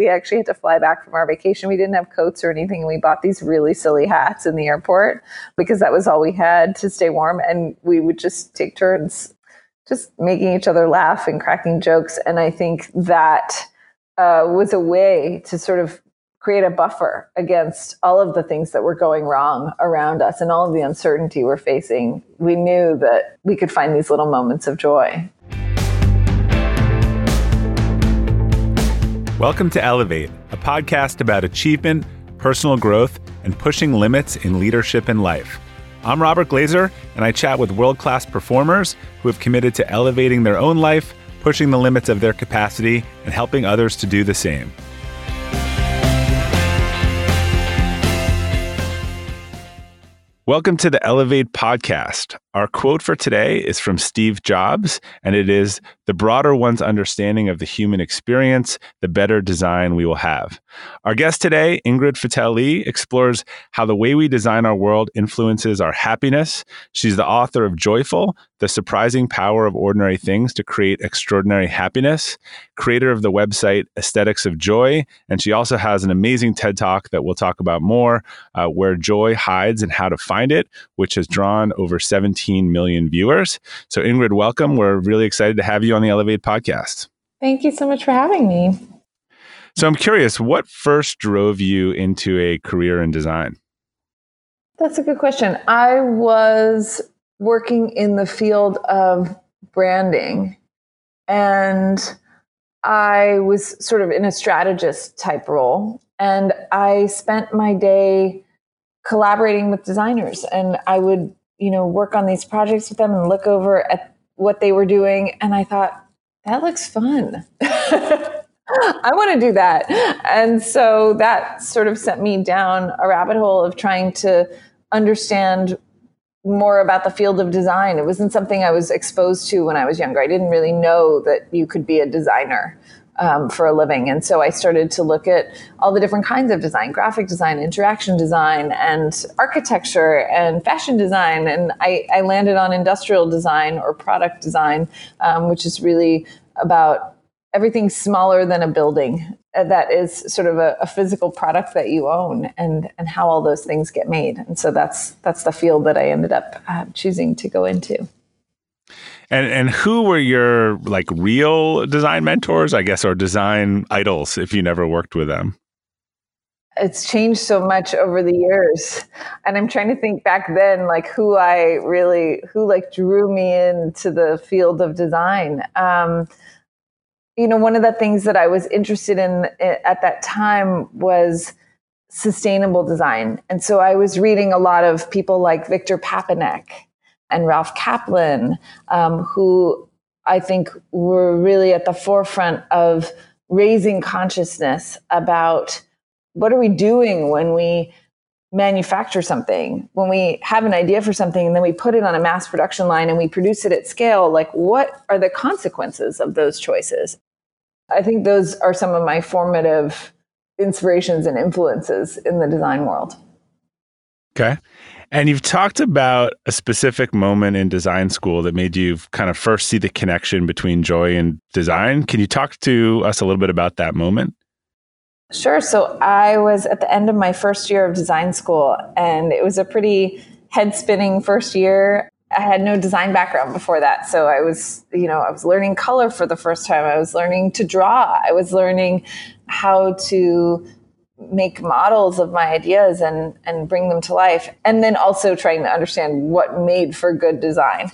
we actually had to fly back from our vacation. We didn't have coats or anything. We bought these really silly hats in the airport because that was all we had to stay warm. And we would just take turns just making each other laugh and cracking jokes. And I think that uh, was a way to sort of create a buffer against all of the things that were going wrong around us and all of the uncertainty we're facing. We knew that we could find these little moments of joy. Welcome to Elevate, a podcast about achievement, personal growth, and pushing limits in leadership and life. I'm Robert Glazer, and I chat with world class performers who have committed to elevating their own life, pushing the limits of their capacity, and helping others to do the same. Welcome to the Elevate podcast. Our quote for today is from Steve Jobs, and it is The broader one's understanding of the human experience, the better design we will have. Our guest today, Ingrid Lee, explores how the way we design our world influences our happiness. She's the author of Joyful, The Surprising Power of Ordinary Things to Create Extraordinary Happiness, creator of the website Aesthetics of Joy, and she also has an amazing TED Talk that we'll talk about more, uh, where joy hides and how to find it, which has drawn over 17 17 million viewers. So, Ingrid, welcome. We're really excited to have you on the Elevate podcast. Thank you so much for having me. So, I'm curious, what first drove you into a career in design? That's a good question. I was working in the field of branding and I was sort of in a strategist type role. And I spent my day collaborating with designers and I would you know, work on these projects with them and look over at what they were doing. And I thought, that looks fun. I want to do that. And so that sort of sent me down a rabbit hole of trying to understand more about the field of design. It wasn't something I was exposed to when I was younger. I didn't really know that you could be a designer um, for a living. And so I started to look at all the different kinds of design graphic design, interaction design, and architecture and fashion design. And I, I landed on industrial design or product design, um, which is really about everything smaller than a building uh, that is sort of a, a, physical product that you own and and how all those things get made and so that's that's the field that i ended up uh, choosing to go into and and who were your like real design mentors, I guess, or design idols if you never worked with them? It's changed so much over the years. And I'm trying to think back then like who I really who like drew me into the field of design. Um, you know, one of the things that I was interested in eh, at that time was sustainable design. And so I was reading a lot of people like Victor Papanek and Ralph Caplan, um, who I think were really at the forefront of raising consciousness about what are we doing when we manufacture something when we have an idea for something and then we put it on a mass production line and we produce it at scale like what are the consequences of those choices? I think those are some of my formative inspirations and influences in the design world. Okay and you've talked about a specific moment in design school that made you kind of first see the connection between joy and design. Can you talk to us a little bit about that moment? Sure. So I was at the end of my first year of design school, and it was a pretty head spinning first year. I had no design background before that. So I was, you know, I was learning color for the first time. I was learning to draw. I was learning how to make models of my ideas and and bring them to life and then also trying to understand what made for good design.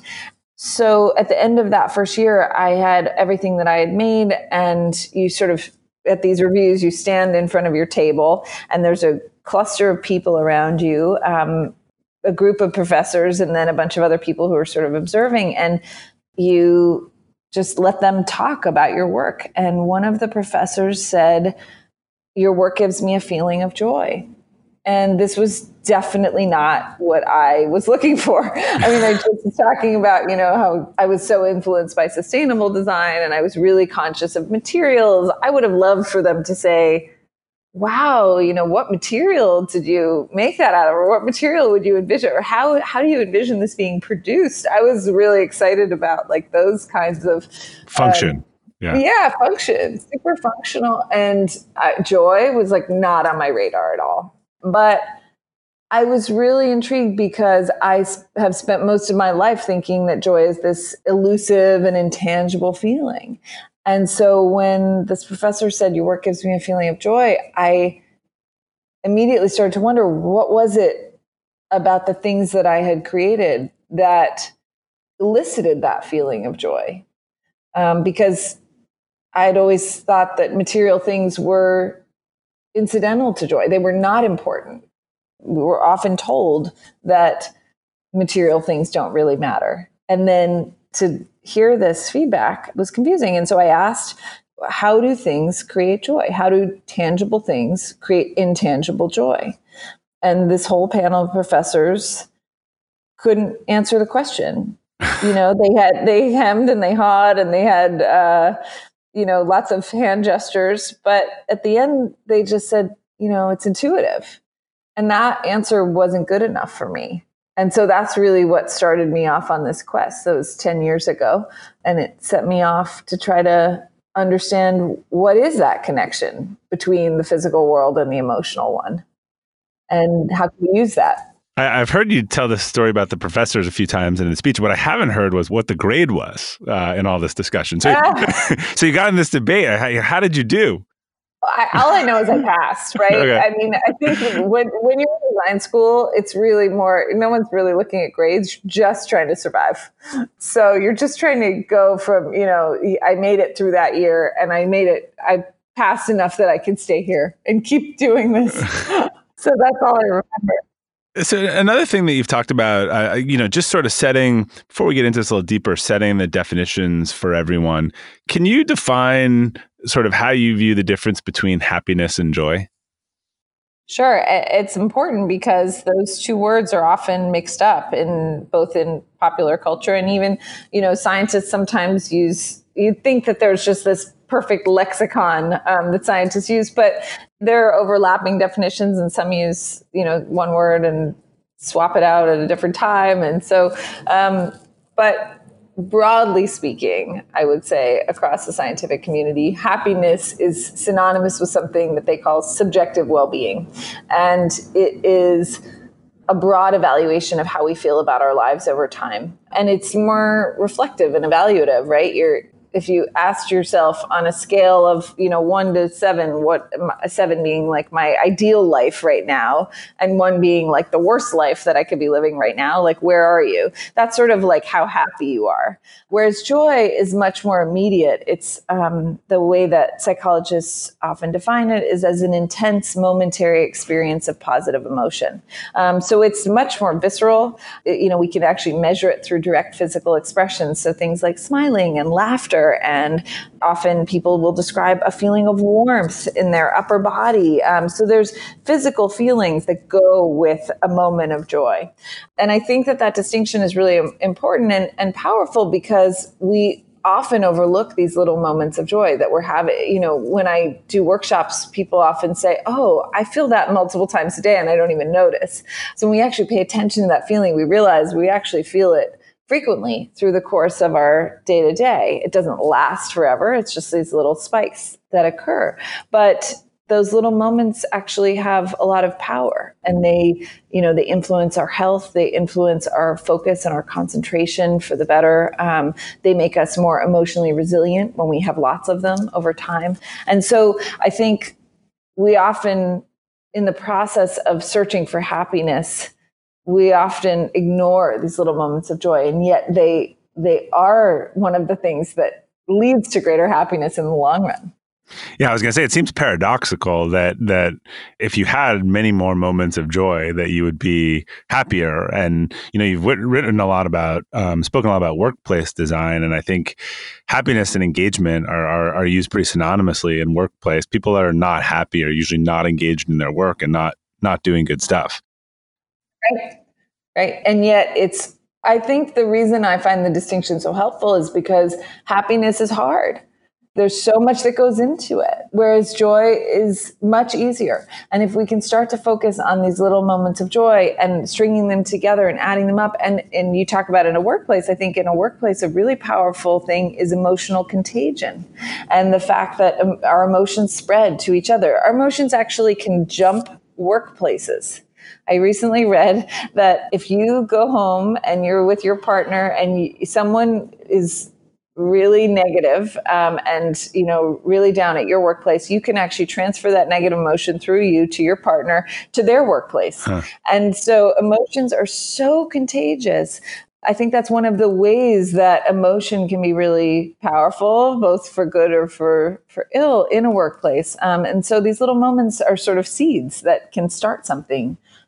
So at the end of that first year i had everything that i had made and you sort of at these reviews you stand in front of your table and there's a cluster of people around you um, a group of professors and then a bunch of other people who are sort of observing and you just let them talk about your work. And one of the professors said your work gives me a feeling of joy. And this was definitely not what I was looking for. I mean, I just was talking about, you know, how I was so influenced by sustainable design and I was really conscious of materials. I would have loved for them to say, wow, you know, what material did you make that out of? Or what material would you envision? Or how, how do you envision this being produced? I was really excited about like those kinds of um, function. Yeah. Yeah, function, super functional. And uh, joy was like not on my radar at all. But I was really intrigued because I have spent most of my life thinking that joy is this elusive and intangible feeling. And so when this professor said, Your work gives me a feeling of joy, I immediately started to wonder what was it about the things that I had created that elicited that feeling of joy. Um, because I'd always thought that material things were incidental to joy, they were not important we were often told that material things don't really matter. And then to hear this feedback was confusing. And so I asked, how do things create joy? How do tangible things create intangible joy? And this whole panel of professors couldn't answer the question. you know, they had they hemmed and they hawed and they had uh, you know lots of hand gestures, but at the end they just said, you know, it's intuitive. And that answer wasn't good enough for me. And so that's really what started me off on this quest. That was 10 years ago. And it set me off to try to understand what is that connection between the physical world and the emotional one? And how can we use that? I, have heard you tell this story about the professors a few times in the speech. What I haven't heard was what the grade was uh, in all this discussion. So, so you got in this debate. How, how did you do? I, all I know is I passed, right? Okay. I mean, I think when when you're in design school, it's really more. No one's really looking at grades; just trying to survive. So you're just trying to go from, you know, I made it through that year, and I made it. I passed enough that I could stay here and keep doing this. so that's all I remember. So another thing that you've talked about, uh, you know, just sort of setting before we get into this a little deeper, setting the definitions for everyone. Can you define sort of how you view the difference between happiness and joy? Sure, it's important because those two words are often mixed up in both in popular culture and even, you know, scientists sometimes use. You think that there's just this perfect lexicon um, that scientists use, but there are overlapping definitions, and some use you know one word and swap it out at a different time, and so. Um, but broadly speaking, I would say across the scientific community, happiness is synonymous with something that they call subjective well-being, and it is a broad evaluation of how we feel about our lives over time. And it's more reflective and evaluative, right? You're if you asked yourself on a scale of you know one to seven what seven being like my ideal life right now and one being like the worst life that i could be living right now like where are you? That's sort of like how happy you are. Whereas joy is much more immediate. It's um, the way that psychologists often define it is as an intense momentary experience of positive emotion. Um, so it's much more visceral. You know we can actually measure it through direct physical expressions so things like smiling and laughter and often people will describe a feeling of warmth in their upper body. Um, so there's physical feelings that go with a moment of joy. And I think that that distinction is really important and, and powerful because we often overlook these little moments of joy that we're having. You know, when I do workshops, people often say, Oh, I feel that multiple times a day and I don't even notice. So when we actually pay attention to that feeling, we realize we actually feel it frequently through the course of our day to day. It doesn't last forever. It's just these little spikes that occur. But those little moments actually have a lot of power and they you know they influence our health they influence our focus and our concentration for the better um, they make us more emotionally resilient when we have lots of them over time and so i think we often in the process of searching for happiness we often ignore these little moments of joy and yet they they are one of the things that leads to greater happiness in the long run yeah, I was going to say it seems paradoxical that that if you had many more moments of joy, that you would be happier. And you know, you've written a lot about, um, spoken a lot about workplace design, and I think happiness and engagement are, are, are used pretty synonymously in workplace. People that are not happy are usually not engaged in their work and not not doing good stuff. Right. Right. And yet it's, I think the reason I find the distinction so helpful is because happiness is hard. there's so much that goes into it, whereas joy is much easier. And if we can start to focus on these little moments of joy and stringing them together and adding them up, and, and you talk about in a workplace, I think in a workplace, a really powerful thing is emotional contagion and the fact that um, our emotions spread to each other. Our emotions actually can jump workplaces. I recently read that if you go home and you're with your partner and you, someone is really negative, um, and you know really down at your workplace you can actually transfer that negative emotion through you to your partner to their workplace huh. and so emotions are so contagious I think that's one of the ways that emotion can be really powerful, both for good or for, for ill in a workplace. Um, and so these little moments are sort of seeds that can start something,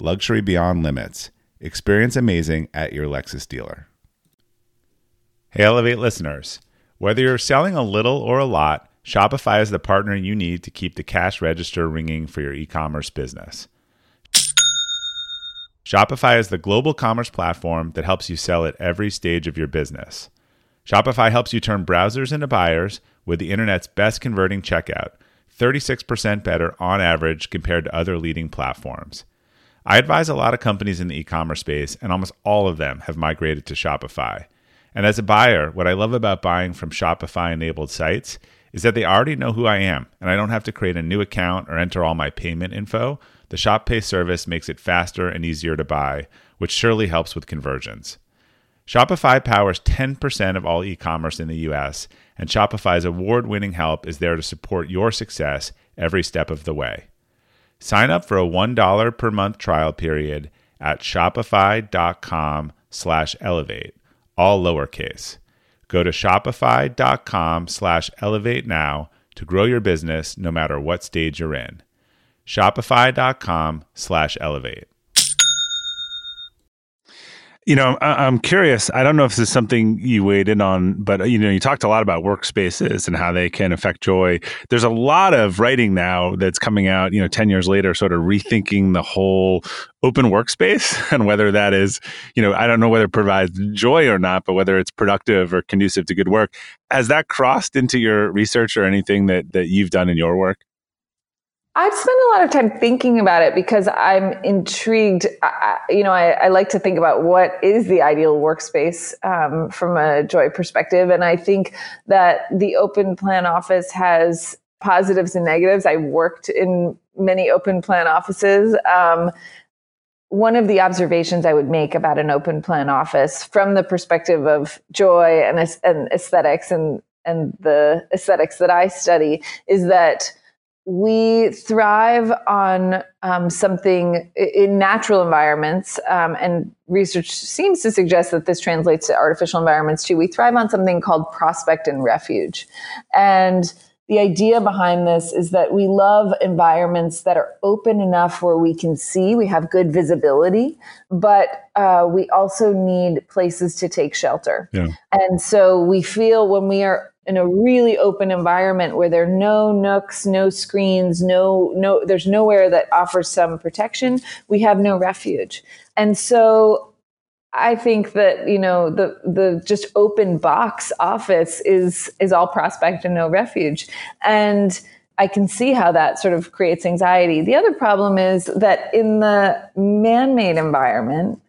luxury beyond limits. Experience amazing at your Lexus dealer. Hey, Elevate listeners. Whether you're selling a little or a lot, Shopify is the partner you need to keep the cash register ringing for your e commerce business. Shopify is the global commerce platform that helps you sell at every stage of your business. Shopify helps you turn browsers into buyers with the internet's best converting checkout, 36% better on average compared to other leading platforms. I advise a lot of companies in the e commerce space, and almost all of them have migrated to Shopify. And as a buyer, what I love about buying from Shopify enabled sites is that they already know who I am, and I don't have to create a new account or enter all my payment info. The Shop Pay service makes it faster and easier to buy, which surely helps with conversions. Shopify powers 10% of all e commerce in the US, and Shopify's award winning help is there to support your success every step of the way. Sign up for a $1 per month trial period at shopify.com slash elevate all lowercase. Go to shopify.com slash elevate now to grow your business no matter what stage you're in. Shopify.com slash elevate. You know, I'm curious. I don't know if this is something you weighed in on, but you know, you talked a lot about workspaces and how they can affect joy. There's a lot of writing now that's coming out, you know, 10 years later, sort of rethinking the whole open workspace and whether that is, you know, I don't know whether it provides joy or not, but whether it's productive or conducive to good work. Has that crossed into your research or anything that that you've done in your work? I've spent a lot of time thinking about it because I'm intrigued. I, you know, I, I, like to think about what is the ideal workspace um, from a joy perspective. And I think that the open plan office has positives and negatives. I worked in many open plan offices. Um, one of the observations I would make about an open plan office from the perspective of joy and, and aesthetics and, and the aesthetics that I study is that we thrive on um, something in natural environments, um, and research seems to suggest that this translates to artificial environments too. We thrive on something called prospect and refuge. And the idea behind this is that we love environments that are open enough where we can see, we have good visibility, but uh, we also need places to take shelter. Yeah. And so we feel when we are in a really open environment where there are no nooks, no screens, no no there's nowhere that offers some protection, we have no refuge. And so I think that you know the the just open box office is is all prospect and no refuge, and I can see how that sort of creates anxiety. The other problem is that in the man-made environment,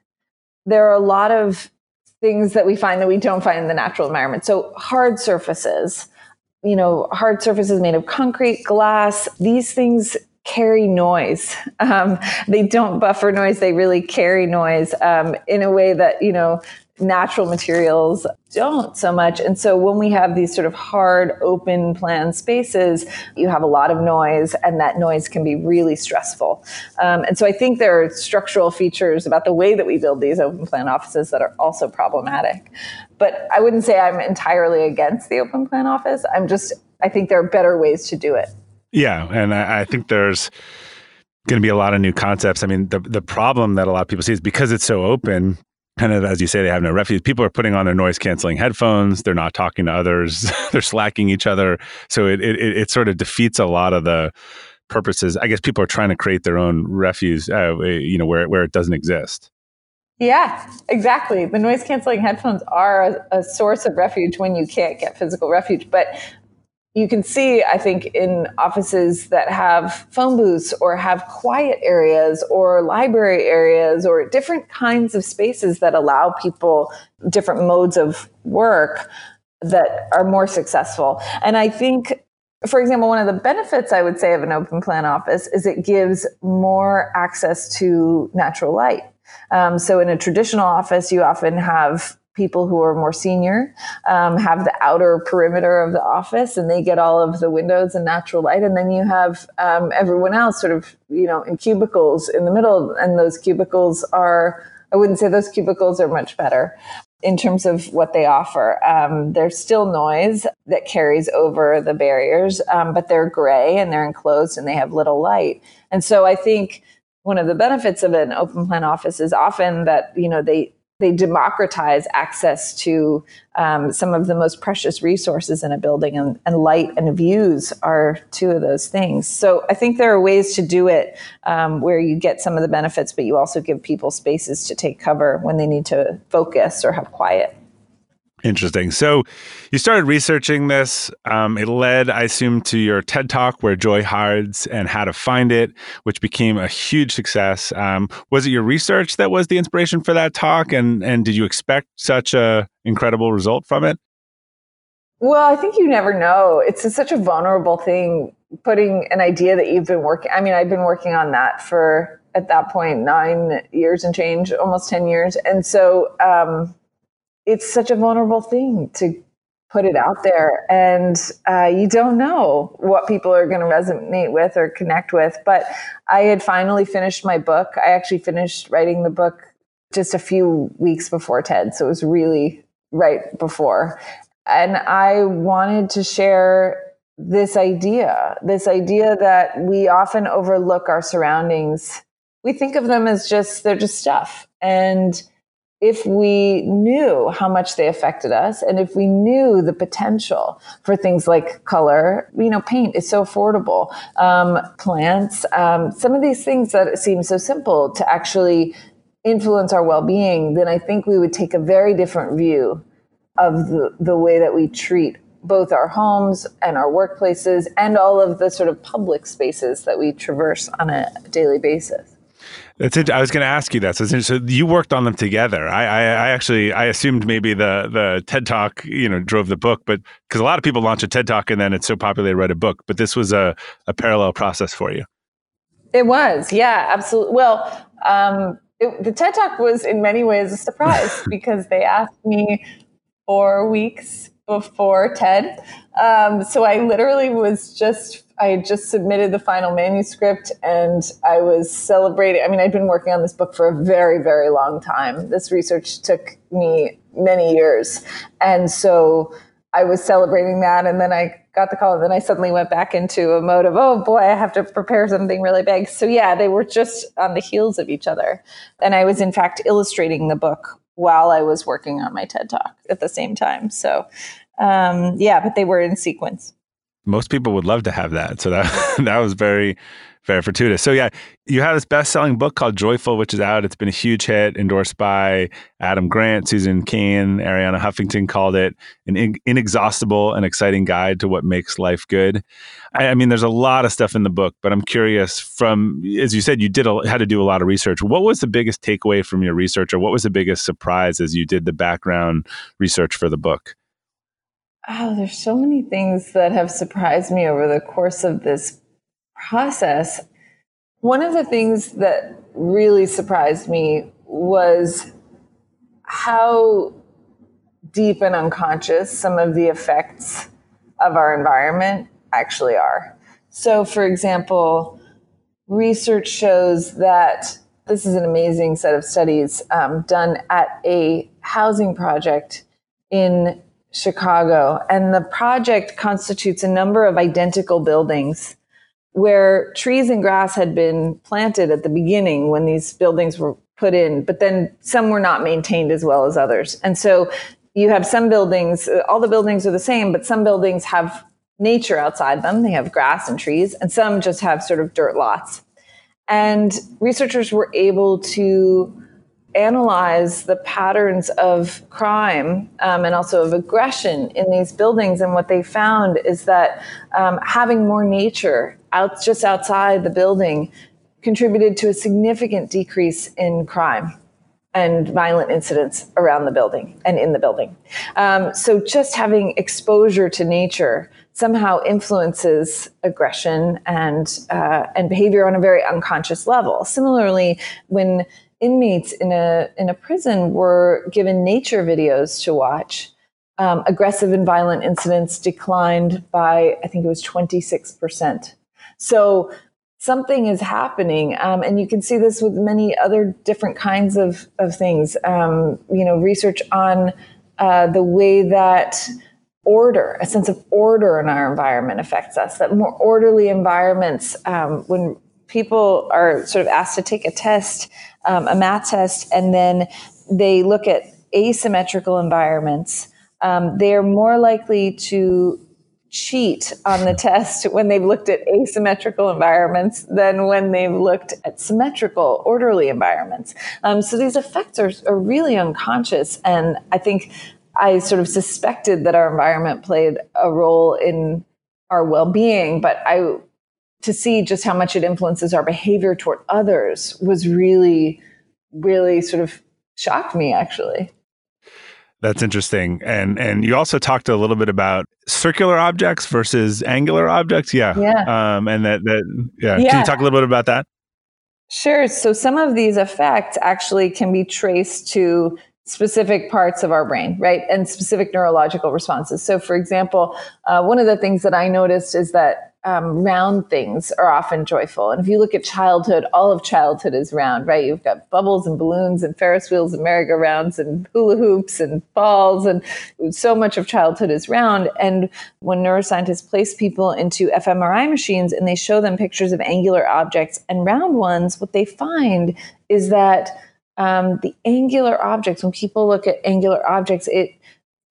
there are a lot of things that we find that we don't find in the natural environment. So hard surfaces, you know, hard surfaces made of concrete, glass, these things carry noise. Um, they don't buffer noise, they really carry noise um, in a way that, you know, natural materials don't so much. And so when we have these sort of hard, open plan spaces, you have a lot of noise, and that noise can be really stressful. Um, and so I think there are structural features about the way that we build these open plan offices that are also problematic. But I wouldn't say I'm entirely against the open plan office. I'm just, I think there are better ways to do it. Yeah. And I, I think there's, going to be a lot of new concepts. I mean, the the problem that a lot of people see is because it's so open, kind of as you say they have no refuge. People are putting on their noise canceling headphones. They're not talking to others. They're slacking each other. So it, it it sort of defeats a lot of the purposes. I guess people are trying to create their own refuge uh, you know where where it doesn't exist. Yeah exactly. The noise canceling headphones are a, a source of refuge when you can't get physical refuge. But you can see, I think, in offices that have phone booths or have quiet areas or library areas or different kinds of spaces that allow people different modes of work that are more successful. And I think, for example, one of the benefits I would say of an open plan office is it gives more access to natural light. Um, so in a traditional office, you often have people who are more senior um, have the outer perimeter of the office and they get all of the windows and natural light. And then you have um, everyone else sort of you know in cubicles in the middle. And those cubicles are i wouldn't say those cubicles are much better in terms of what they offer. Um, there's still noise that carries over the barriers um, but they're gray and they're enclosed and they have little light. And so i think one of the benefits of an open plan office is often that you know they they democratize access to um, some of the most precious resources in a building, and, and, light and views are two of those things. So I think there are ways to do it um, where you get some of the benefits, but you also give people spaces to take cover when they need to focus or have quiet. Interesting. So you started researching this. Um, it led, I assume, to your TED Talk where Joy hides and how to find it, which became a huge success. Um, was it your research that was the inspiration for that talk? And, and did you expect such a incredible result from it? Well, I think you never know. It's a, such a vulnerable thing, putting an idea that you've been working. I mean, I've been working on that for, at that point, nine years and change, almost 10 years. And so, um, it's such a vulnerable thing to put it out there. And uh, you don't know what people are going to resonate with or connect with. But i had finally finished my book. I actually finished writing the book just a few weeks before ted so it was really right before. And i wanted to share this idea this idea that we often overlook our surroundings. We think of them as just they're just stuff. And if we knew how much they affected us and if we knew the potential for things like color, you know, paint is so affordable, um, plants, um, some of these things that seem so simple to actually influence our well-being, then I think we would take a very different view of the, the way that we treat both our homes and our workplaces and all of the sort of public spaces that we traverse on a daily basis. That's it. I was going to ask you that. So, so you worked on them together. I, I, I, actually, I assumed maybe the the TED Talk, you know, drove the book, but because a lot of people launch a TED Talk and then it's so popular they write a book. But this was a, a parallel process for you. It was, yeah, absolutely. Well, um, it, the TED Talk was in many ways a surprise because they asked me four weeks before TED. Um, so I literally was just I had just submitted the final manuscript and I was celebrating. I mean, I'd been working on this book for a very, very long time. This research took me many years. And so I was celebrating that. And then I got the call. And then I suddenly went back into a mode of, oh boy, I have to prepare something really big. So yeah, they were just on the heels of each other. And I was, in fact, illustrating the book while I was working on my TED Talk at the same time. So um, yeah, but they were in sequence most people would love to have that. So that that was very very fortuitous. So yeah, you have this best-selling book called Joyful, which is out. It's been a huge hit, endorsed by Adam Grant, Susan Cain, Arianna Huffington called it an in- inexhaustible and exciting guide to what makes life good. I, I, mean, there's a lot of stuff in the book, but I'm curious. From as you said, you did a, had to do a lot of research. What was the biggest takeaway from your research, or what was the biggest surprise as you did the background research for the book? Oh, there's so many things that have surprised me over the course of this process. One of the things that really surprised me was how deep and unconscious some of the effects of our environment actually are. So, for example, research shows that this is an amazing set of studies um, done at a housing project in Chicago. And the project constitutes a number of identical buildings where trees and grass had been planted at the beginning when these buildings were put in, but then some were not maintained as well as others. And so you have some buildings, uh, all the buildings are the same, but some buildings have nature outside them. They have grass and trees, and some just have sort of dirt lots. And researchers were able to analyze the patterns of crime um, and also of aggression in these buildings. And what they found is that um, having more nature out just outside the building contributed to a significant decrease in crime and violent incidents around the building and in the building. Um, so just having exposure to nature somehow influences aggression and uh, and behavior on a very unconscious level. Similarly, when inmates in a in a prison were given nature videos to watch. Um, aggressive and violent incidents declined by I think it was 26 percent. So something is happening, um, and you can see this with many other different kinds of of things. Um, you know, research on uh, the way that order, a sense of order in our environment affects us. That more orderly environments, um, when people are sort of asked to take a test, um, a math test, and then they look at asymmetrical environments, um, they're more likely to cheat on the test when they've looked at asymmetrical environments than when they've looked at symmetrical, orderly environments. Um, so these effects are, are really unconscious. And I think I sort of suspected that our environment played a role in our well being, but I to see just how much it influences our behavior toward others was really, really sort of shocked me actually. That's interesting. And and you also talked a little bit about circular objects versus angular objects. Yeah. Yeah. Um, and that that yeah. yeah. Can you talk a little bit about that? Sure. So some of these effects actually can be traced to specific parts of our brain, right? And specific neurological responses. So for example, uh, one of the things that I noticed is that um, round things are often joyful. And if you look at childhood, all of childhood is round, right? You've got bubbles and balloons and Ferris wheels and merry-go-rounds and hula hoops and balls. And so much of childhood is round. And when neuroscientists place people into fMRI machines and they show them pictures of angular objects and round ones, what they find is that um, the angular objects, when people look at angular objects, it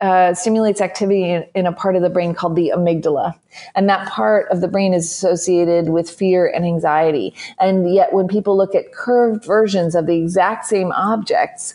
uh, stimulates activity in, in, a part of the brain called the amygdala. And that part of the brain is associated with fear and anxiety. And yet, when people look at curved versions of the exact same objects,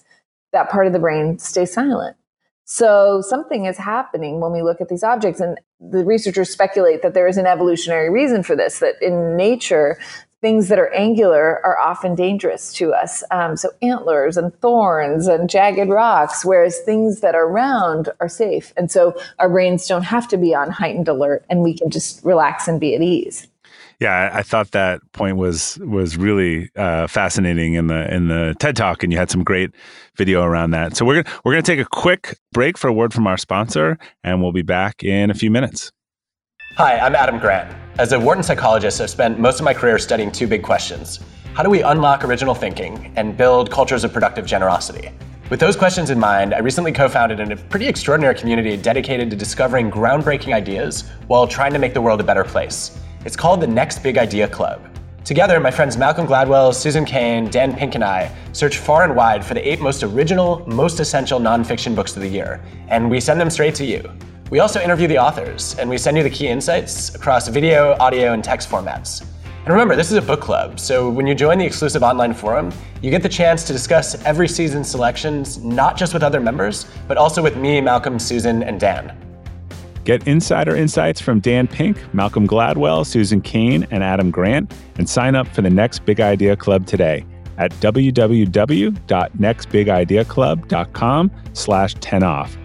that part of the brain stays silent. So, something is happening when we look at these objects. And the researchers speculate that there is an evolutionary reason for this, that in nature, things that are angular are often dangerous to us. Um, so antlers and thorns and jagged rocks, whereas things that are round are safe. And so our brains don't have to be on heightened alert and we can just relax and be at ease. Yeah, I thought that point was was really uh, fascinating in the in the TED Talk, and you had some great video around that. So we're we're going to take a quick break for a word from our sponsor, and we'll be back in a few minutes. Hi, I'm Adam Grant. As a Wharton psychologist, I've spent most of my career studying two big questions. How do we unlock original thinking and build cultures of productive generosity? With those questions in mind, I recently co founded a pretty extraordinary community dedicated to discovering groundbreaking ideas while trying to make the world a better place. It's called the Next Big Idea Club. Together, my friends Malcolm Gladwell, Susan Cain, Dan Pink, and I search far and wide for the eight most original, most essential nonfiction books of the year, and we send them straight to you. We also interview the authors, and we send you the key insights across video, audio, and text formats. And remember, this is a book club, so when you join the exclusive online forum, you get the chance to discuss every season's selections, not just with other members, but also with me, Malcolm, Susan, and Dan. Get insider insights from Dan Pink, Malcolm Gladwell, Susan Cain, and Adam Grant, and sign up for the Next Big Idea Club today at www.nextbigideaclub.com slash 10off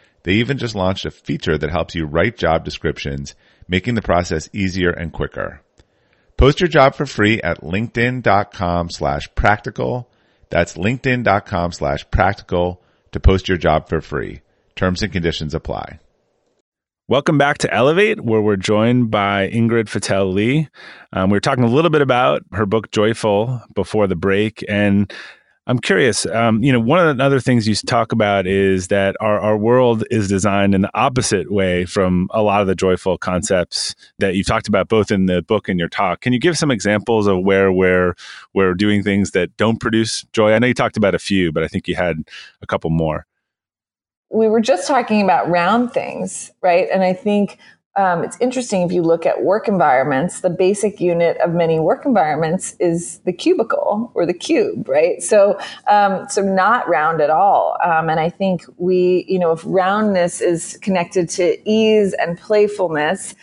They even just launched a feature that helps you write job descriptions, making the process easier and quicker. Post your job for free at linkedin.com slash practical. That's linkedin.com slash practical to post your job for free. Terms and conditions apply. Welcome back to Elevate, where we're joined by Ingrid Fetell Lee. Um, we were talking a little bit about her book Joyful before the break, and I'm curious. Um, you know, one of the other things you talk about is that our, our world is designed in the opposite way from a lot of the joyful concepts that you've talked about, both in the book and your talk. Can you give some examples of where we're we're doing things that don't produce joy? I know you talked about a few, but I think you had a couple more. We were just talking about round things, right? And I think um, it's interesting if you look at work environments, the basic unit of many work environments is the cubicle or the cube, right? So, um, so not round at all. Um, and I think we, you know, if roundness is connected to ease and playfulness,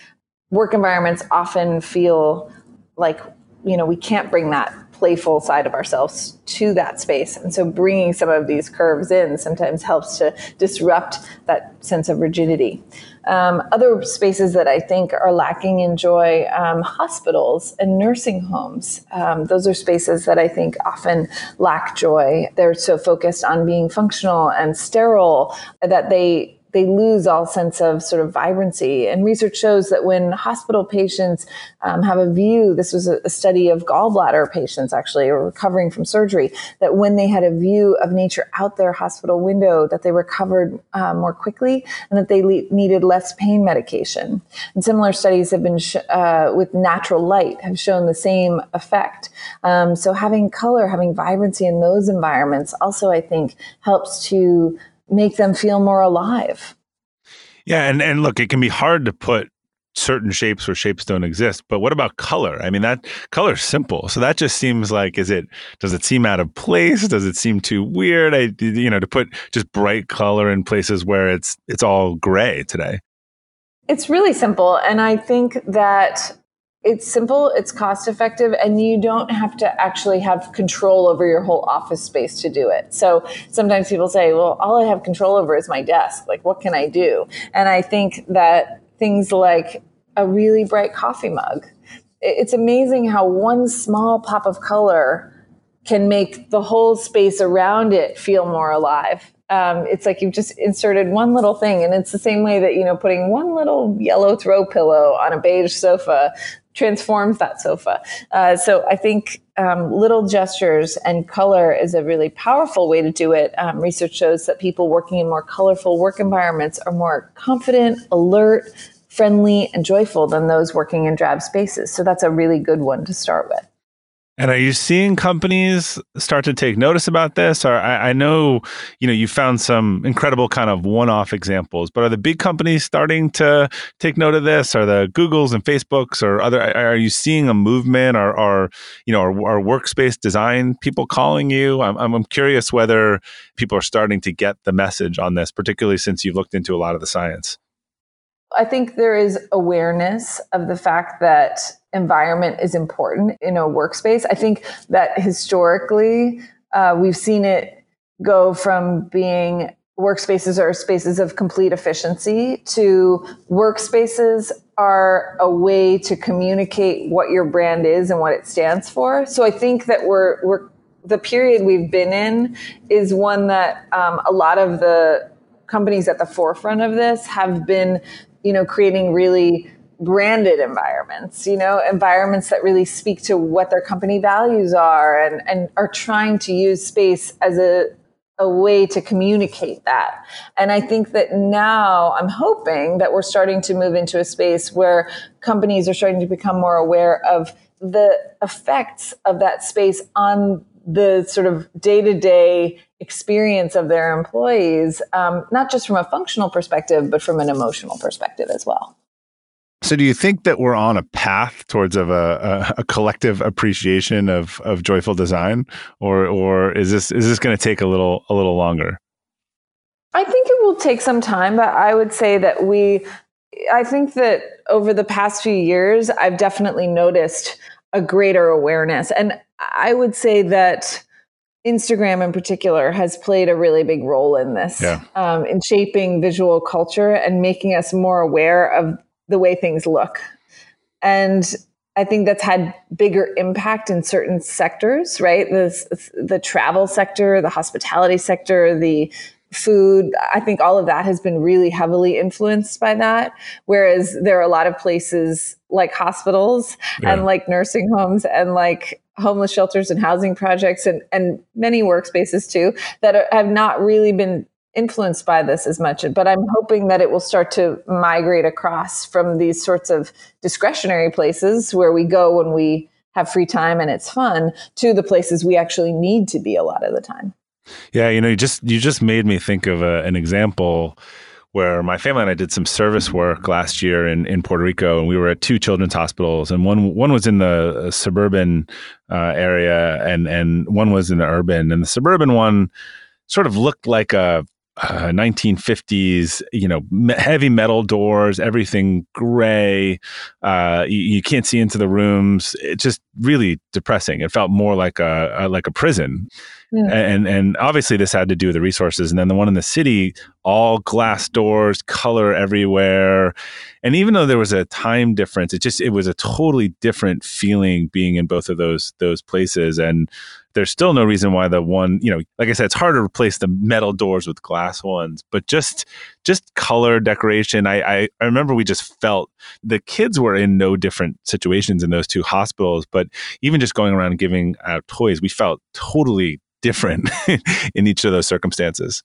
work environments often feel like, you know, we can't bring that playful side of ourselves to that space. And so bringing some of these curves in sometimes helps to disrupt that sense of rigidity. Um, other spaces that I think are lacking in joy, um, hospitals and nursing homes. Um, those are spaces that I think often lack joy. They're so focused on being functional and sterile that they they lose all sense of sort of vibrancy. And research shows that when hospital patients um, have a view, this was a, study of gallbladder patients actually recovering from surgery, that when they had a view of nature out their hospital window, that they recovered uh, more quickly and that they le- needed less pain medication. And similar studies have been sh- uh, with natural light have shown the same effect. Um, so having color, having vibrancy in those environments also, I think, helps to make them feel more alive. Yeah, and and look, it can be hard to put certain shapes where shapes don't exist. But what about color? I mean, that color is simple. So that just seems like, is it, does it seem out of place? Does it seem too weird? I, you know, to put just bright color in places where it's, it's all gray today. It's really simple. And I think that it's simple, it's cost effective, and you don't have to actually have control over your whole office space to do it. So sometimes people say, well, all I have control over is my desk. Like, what can I do? And I think that things like a really bright coffee mug, it's amazing how one small pop of color can make the whole space around it feel more alive. Um, it's like you've just inserted one little thing and it's the same way that you know putting one little yellow throw pillow on a beige sofa transforms that sofa. Uh, so I think um, little gestures and color is a really powerful way to do it. Um, research shows that people working in more colorful work environments are more confident, alert, friendly, and joyful than those working in drab spaces. So that's a really good one to start with. And are you seeing companies start to take notice about this? Or I, I, know, you know, you found some incredible kind of one-off examples, but are the big companies starting to take note of this? Are the Googles and Facebooks or other? Are you seeing a movement? Or, or you know, are, are workspace design people calling you? I'm, I'm curious whether people are starting to get the message on this, particularly since you've looked into a lot of the science. I think there is awareness of the fact that environment is important in a workspace. I think that historically, uh, we've seen it go from being workspaces are spaces of complete efficiency to workspaces are a way to communicate what your brand is and what it stands for. So I think that we're, we're the period we've been in is one that um, a lot of the companies at the forefront of this have been you know, creating really branded environments, you know, environments that really speak to what their company values are and, and are trying to use space as a, a way to communicate that. And I think that now I'm hoping that we're starting to move into a space where companies are starting to become more aware of the effects of that space on the sort of day to day experience of their employees, um, not just from a functional perspective, but from an emotional perspective as well. So, do you think that we're on a path towards of a, a, a collective appreciation of, of joyful design, or or is this is this going to take a little a little longer? I think it will take some time, but I would say that we. I think that over the past few years, I've definitely noticed a greater awareness, and I would say that Instagram in particular has played a really big role in this, yeah. um, in shaping visual culture and making us more aware of the way things look. And I think that's had bigger impact in certain sectors, right? The, the travel sector, the hospitality sector, the food. I think all of that has been really heavily influenced by that. Whereas there are a lot of places like hospitals yeah. and like nursing homes and like homeless shelters and housing projects and, and many workspaces too that are, have not really been influenced by this as much. But i'm hoping that it will start to migrate across from these sorts of discretionary places where we go when we have free time and it's fun to the places we actually need to be a lot of the time. Yeah you know you just you just made me think of a, an example where my family and I did some service work last year in, in Puerto Rico, and we were at two children's hospitals, and one one was in the uh, suburban uh, area, and and one was in the urban, and the suburban one sort of looked like a 1950s, uh, you know, me- heavy metal doors, everything gray. Uh, you, you, can't see into the rooms. It's just really depressing. It felt more like a, a like a prison. And and obviously this had to do with the resources. And then the one in the city, all glass doors, color everywhere. And even though there was a time difference, it just it was a totally different feeling being in both of those those places. And there's still no reason why the one, you know, like I said, it's hard to replace the metal doors with glass ones, but just just color decoration. I, I, I remember we just felt the kids were in no different situations in those two hospitals, but even just going around giving out toys, we felt totally different in each of those circumstances.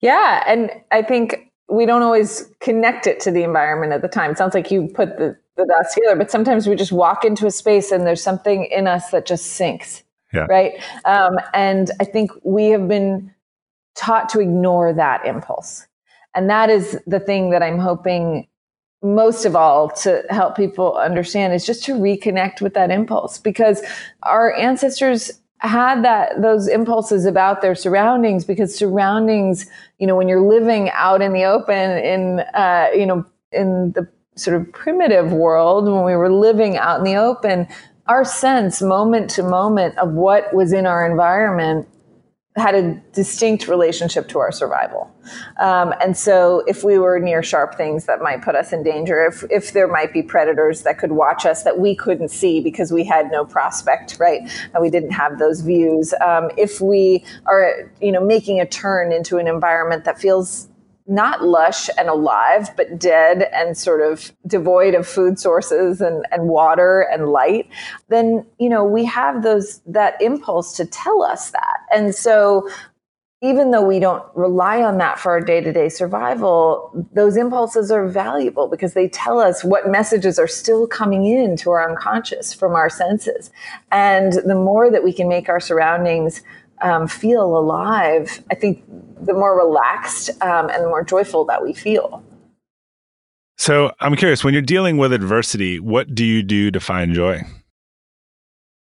Yeah. And I think we don't always connect it to the environment at the time. It sounds like you put the, the dots together, but sometimes we just walk into a space and there's something in us that just sinks. Yeah. Right. Um, and I think we have been taught to ignore that impulse. And that is the thing that I'm hoping most of all to help people understand is just to reconnect with that impulse because our ancestors had that those impulses about their surroundings because surroundings you know when you're living out in the open in uh, you know in the sort of primitive world when we were living out in the open our sense moment to moment of what was in our environment had a distinct relationship to our survival. Um, and so if we were near sharp things that might put us in danger, if, if there might be predators that could watch us that we couldn't see because we had no prospect, right? And we didn't have those views. Um, if we are, you know, making a turn into an environment that feels not lush and alive, but dead and sort of devoid of food sources and, and water and light, then, you know, we have those, that impulse to tell us that. And so even though we don't rely on that for our day-to-day survival, those impulses are valuable because they tell us what messages are still coming in to our unconscious from our senses. And the more that we can make our surroundings um, feel alive, I think the more relaxed um, and the more joyful that we feel. So I'm curious, when you're dealing with adversity, what do you do to find joy?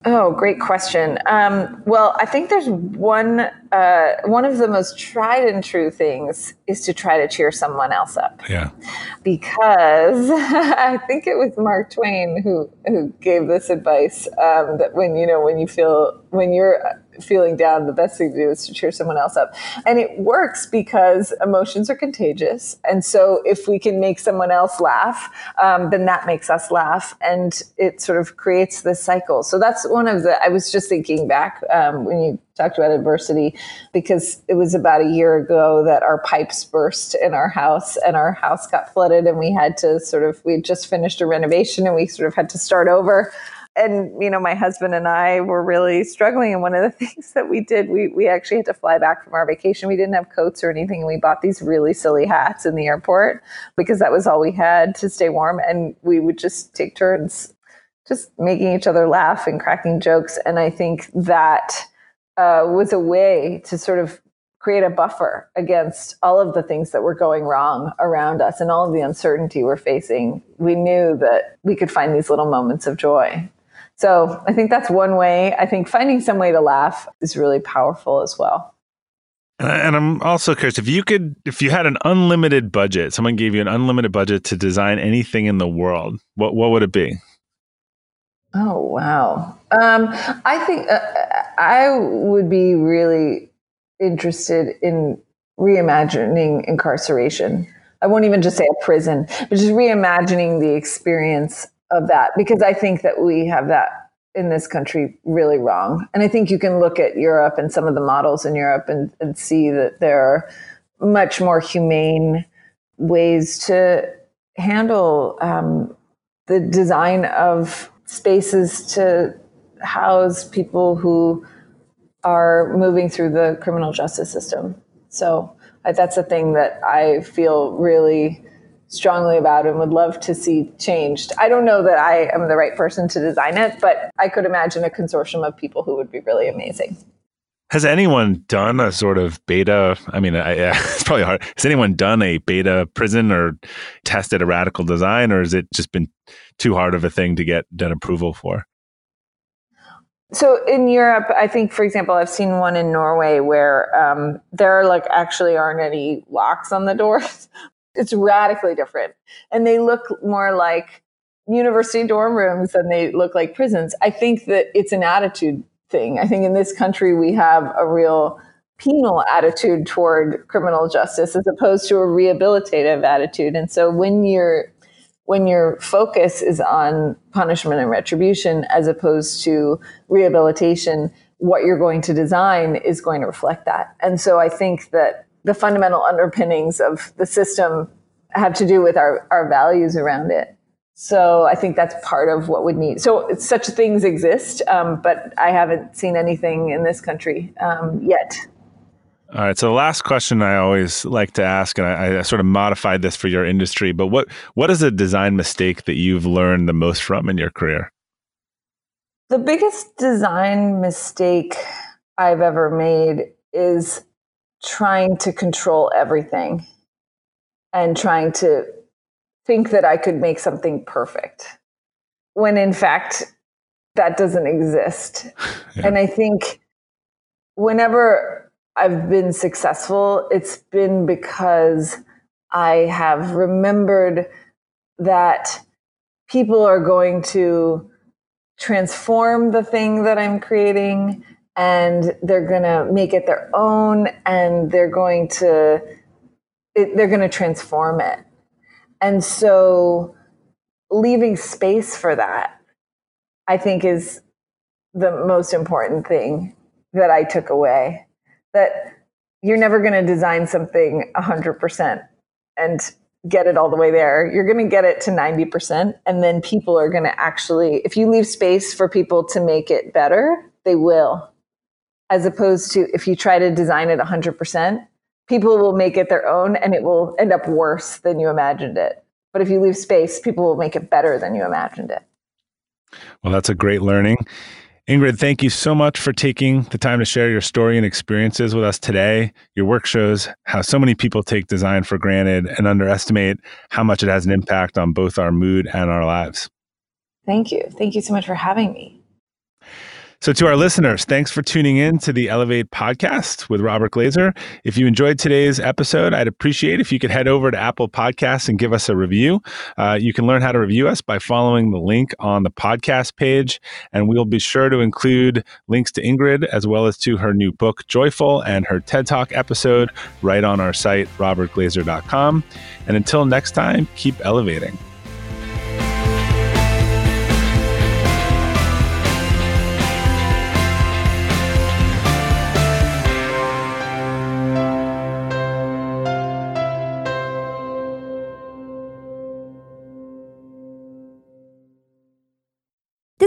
Oh, great question. Um, well, I think there's one uh, one of the most tried and true things is to try to cheer someone else up. Yeah. Because I think it was Mark Twain who who gave this advice um, that when you know when you feel when you're feeling down, the best thing to do is to cheer someone else up. And it works because emotions are contagious. And so if we can make someone else laugh, um, then that makes us laugh. And it sort of creates this cycle. So that's one of the, I was just thinking back um, when you talked about adversity because it was about a year ago that our pipes burst in our house and our house got flooded and we had to sort of we just finished a renovation and we sort of had to start over and you know my husband and i were really struggling and one of the things that we did we, we actually had to fly back from our vacation we didn't have coats or anything and we bought these really silly hats in the airport because that was all we had to stay warm and we would just take turns just making each other laugh and cracking jokes and i think that uh, was a way to sort of create a buffer against all of the things that were going wrong around us and all of the uncertainty we're facing. We knew that we could find these little moments of joy. So I think that's one way. I think finding some way to laugh is really powerful as well. And I'm also curious if you could, if you had an unlimited budget, someone gave you an unlimited budget to design anything in the world, what what would it be? Oh wow! Um, I think uh, I would be really interested in reimagining incarceration. I won't even just say a prison, but just reimagining the experience of that because I think that we have that in this country really wrong. And I think you can look at Europe and some of the models in Europe and, and see that there are much more humane ways to handle um, the design of spaces to house people who are moving through the criminal justice system. So that's a thing that I feel really strongly about and would love to see changed. I don't know that I am the right person to design it, but I could imagine a consortium of people who would be really amazing. Has anyone done a sort of beta? I mean, I, it's probably hard. Has anyone done a beta prison or tested a radical design, or has it just been too hard of a thing to get done approval for? So in Europe, I think, for example, I've seen one in Norway where um, there like actually aren't any locks on the doors. It's radically different, and they look more like university dorm rooms than they look like prisons. I think that it's an attitude thing. I think in this country we have a real penal attitude toward criminal justice as opposed to a rehabilitative attitude. And so when you're when your focus is on punishment and retribution as opposed to rehabilitation, what you're going to design is going to reflect that. And so I think that the fundamental underpinnings of the system have to do with our, our values around it. So I think that's part of what would need. So such things exist, um, but I haven't seen anything in this country um, yet. All right. So the last question I always like to ask, and I, I, sort of modified this for your industry, but what what is a design mistake that you've learned the most from in your career? The biggest design mistake I've ever made is trying to control everything and trying to think that I could make something perfect when in fact that doesn't exist. yeah. And I think whenever I've been successful, it's been because I have remembered that people are going to transform the thing that I'm creating and they're going to make it their own and they're going to it, they're going to transform it. And so leaving space for that I think is the most important thing that I took away that you're never going to design something 100% and get it all the way there. You're going to get it to 90%. And then people are going to actually, if you leave space for people to make it better, they will. As opposed to if you try to design it 100%, people will make it their own and it will end up worse than you imagined it. But if you leave space, people will make it better than you imagined it. Well, that's a great learning. Ingrid, thank you so much for taking the time to share your story and experiences with us today. Your work shows how so many people take design for granted and underestimate how much it has an impact on both our mood and our lives. Thank you. Thank you so much for having me. So, to our listeners, thanks for tuning in to the Elevate podcast with Robert Glazer. If you enjoyed today's episode, I'd appreciate if you could head over to Apple Podcasts and give us a review. Uh, you can learn how to review us by following the link on the podcast page, and we'll be sure to include links to Ingrid as well as to her new book, Joyful, and her TED Talk episode right on our site, robertglazer.com. And until next time, keep elevating.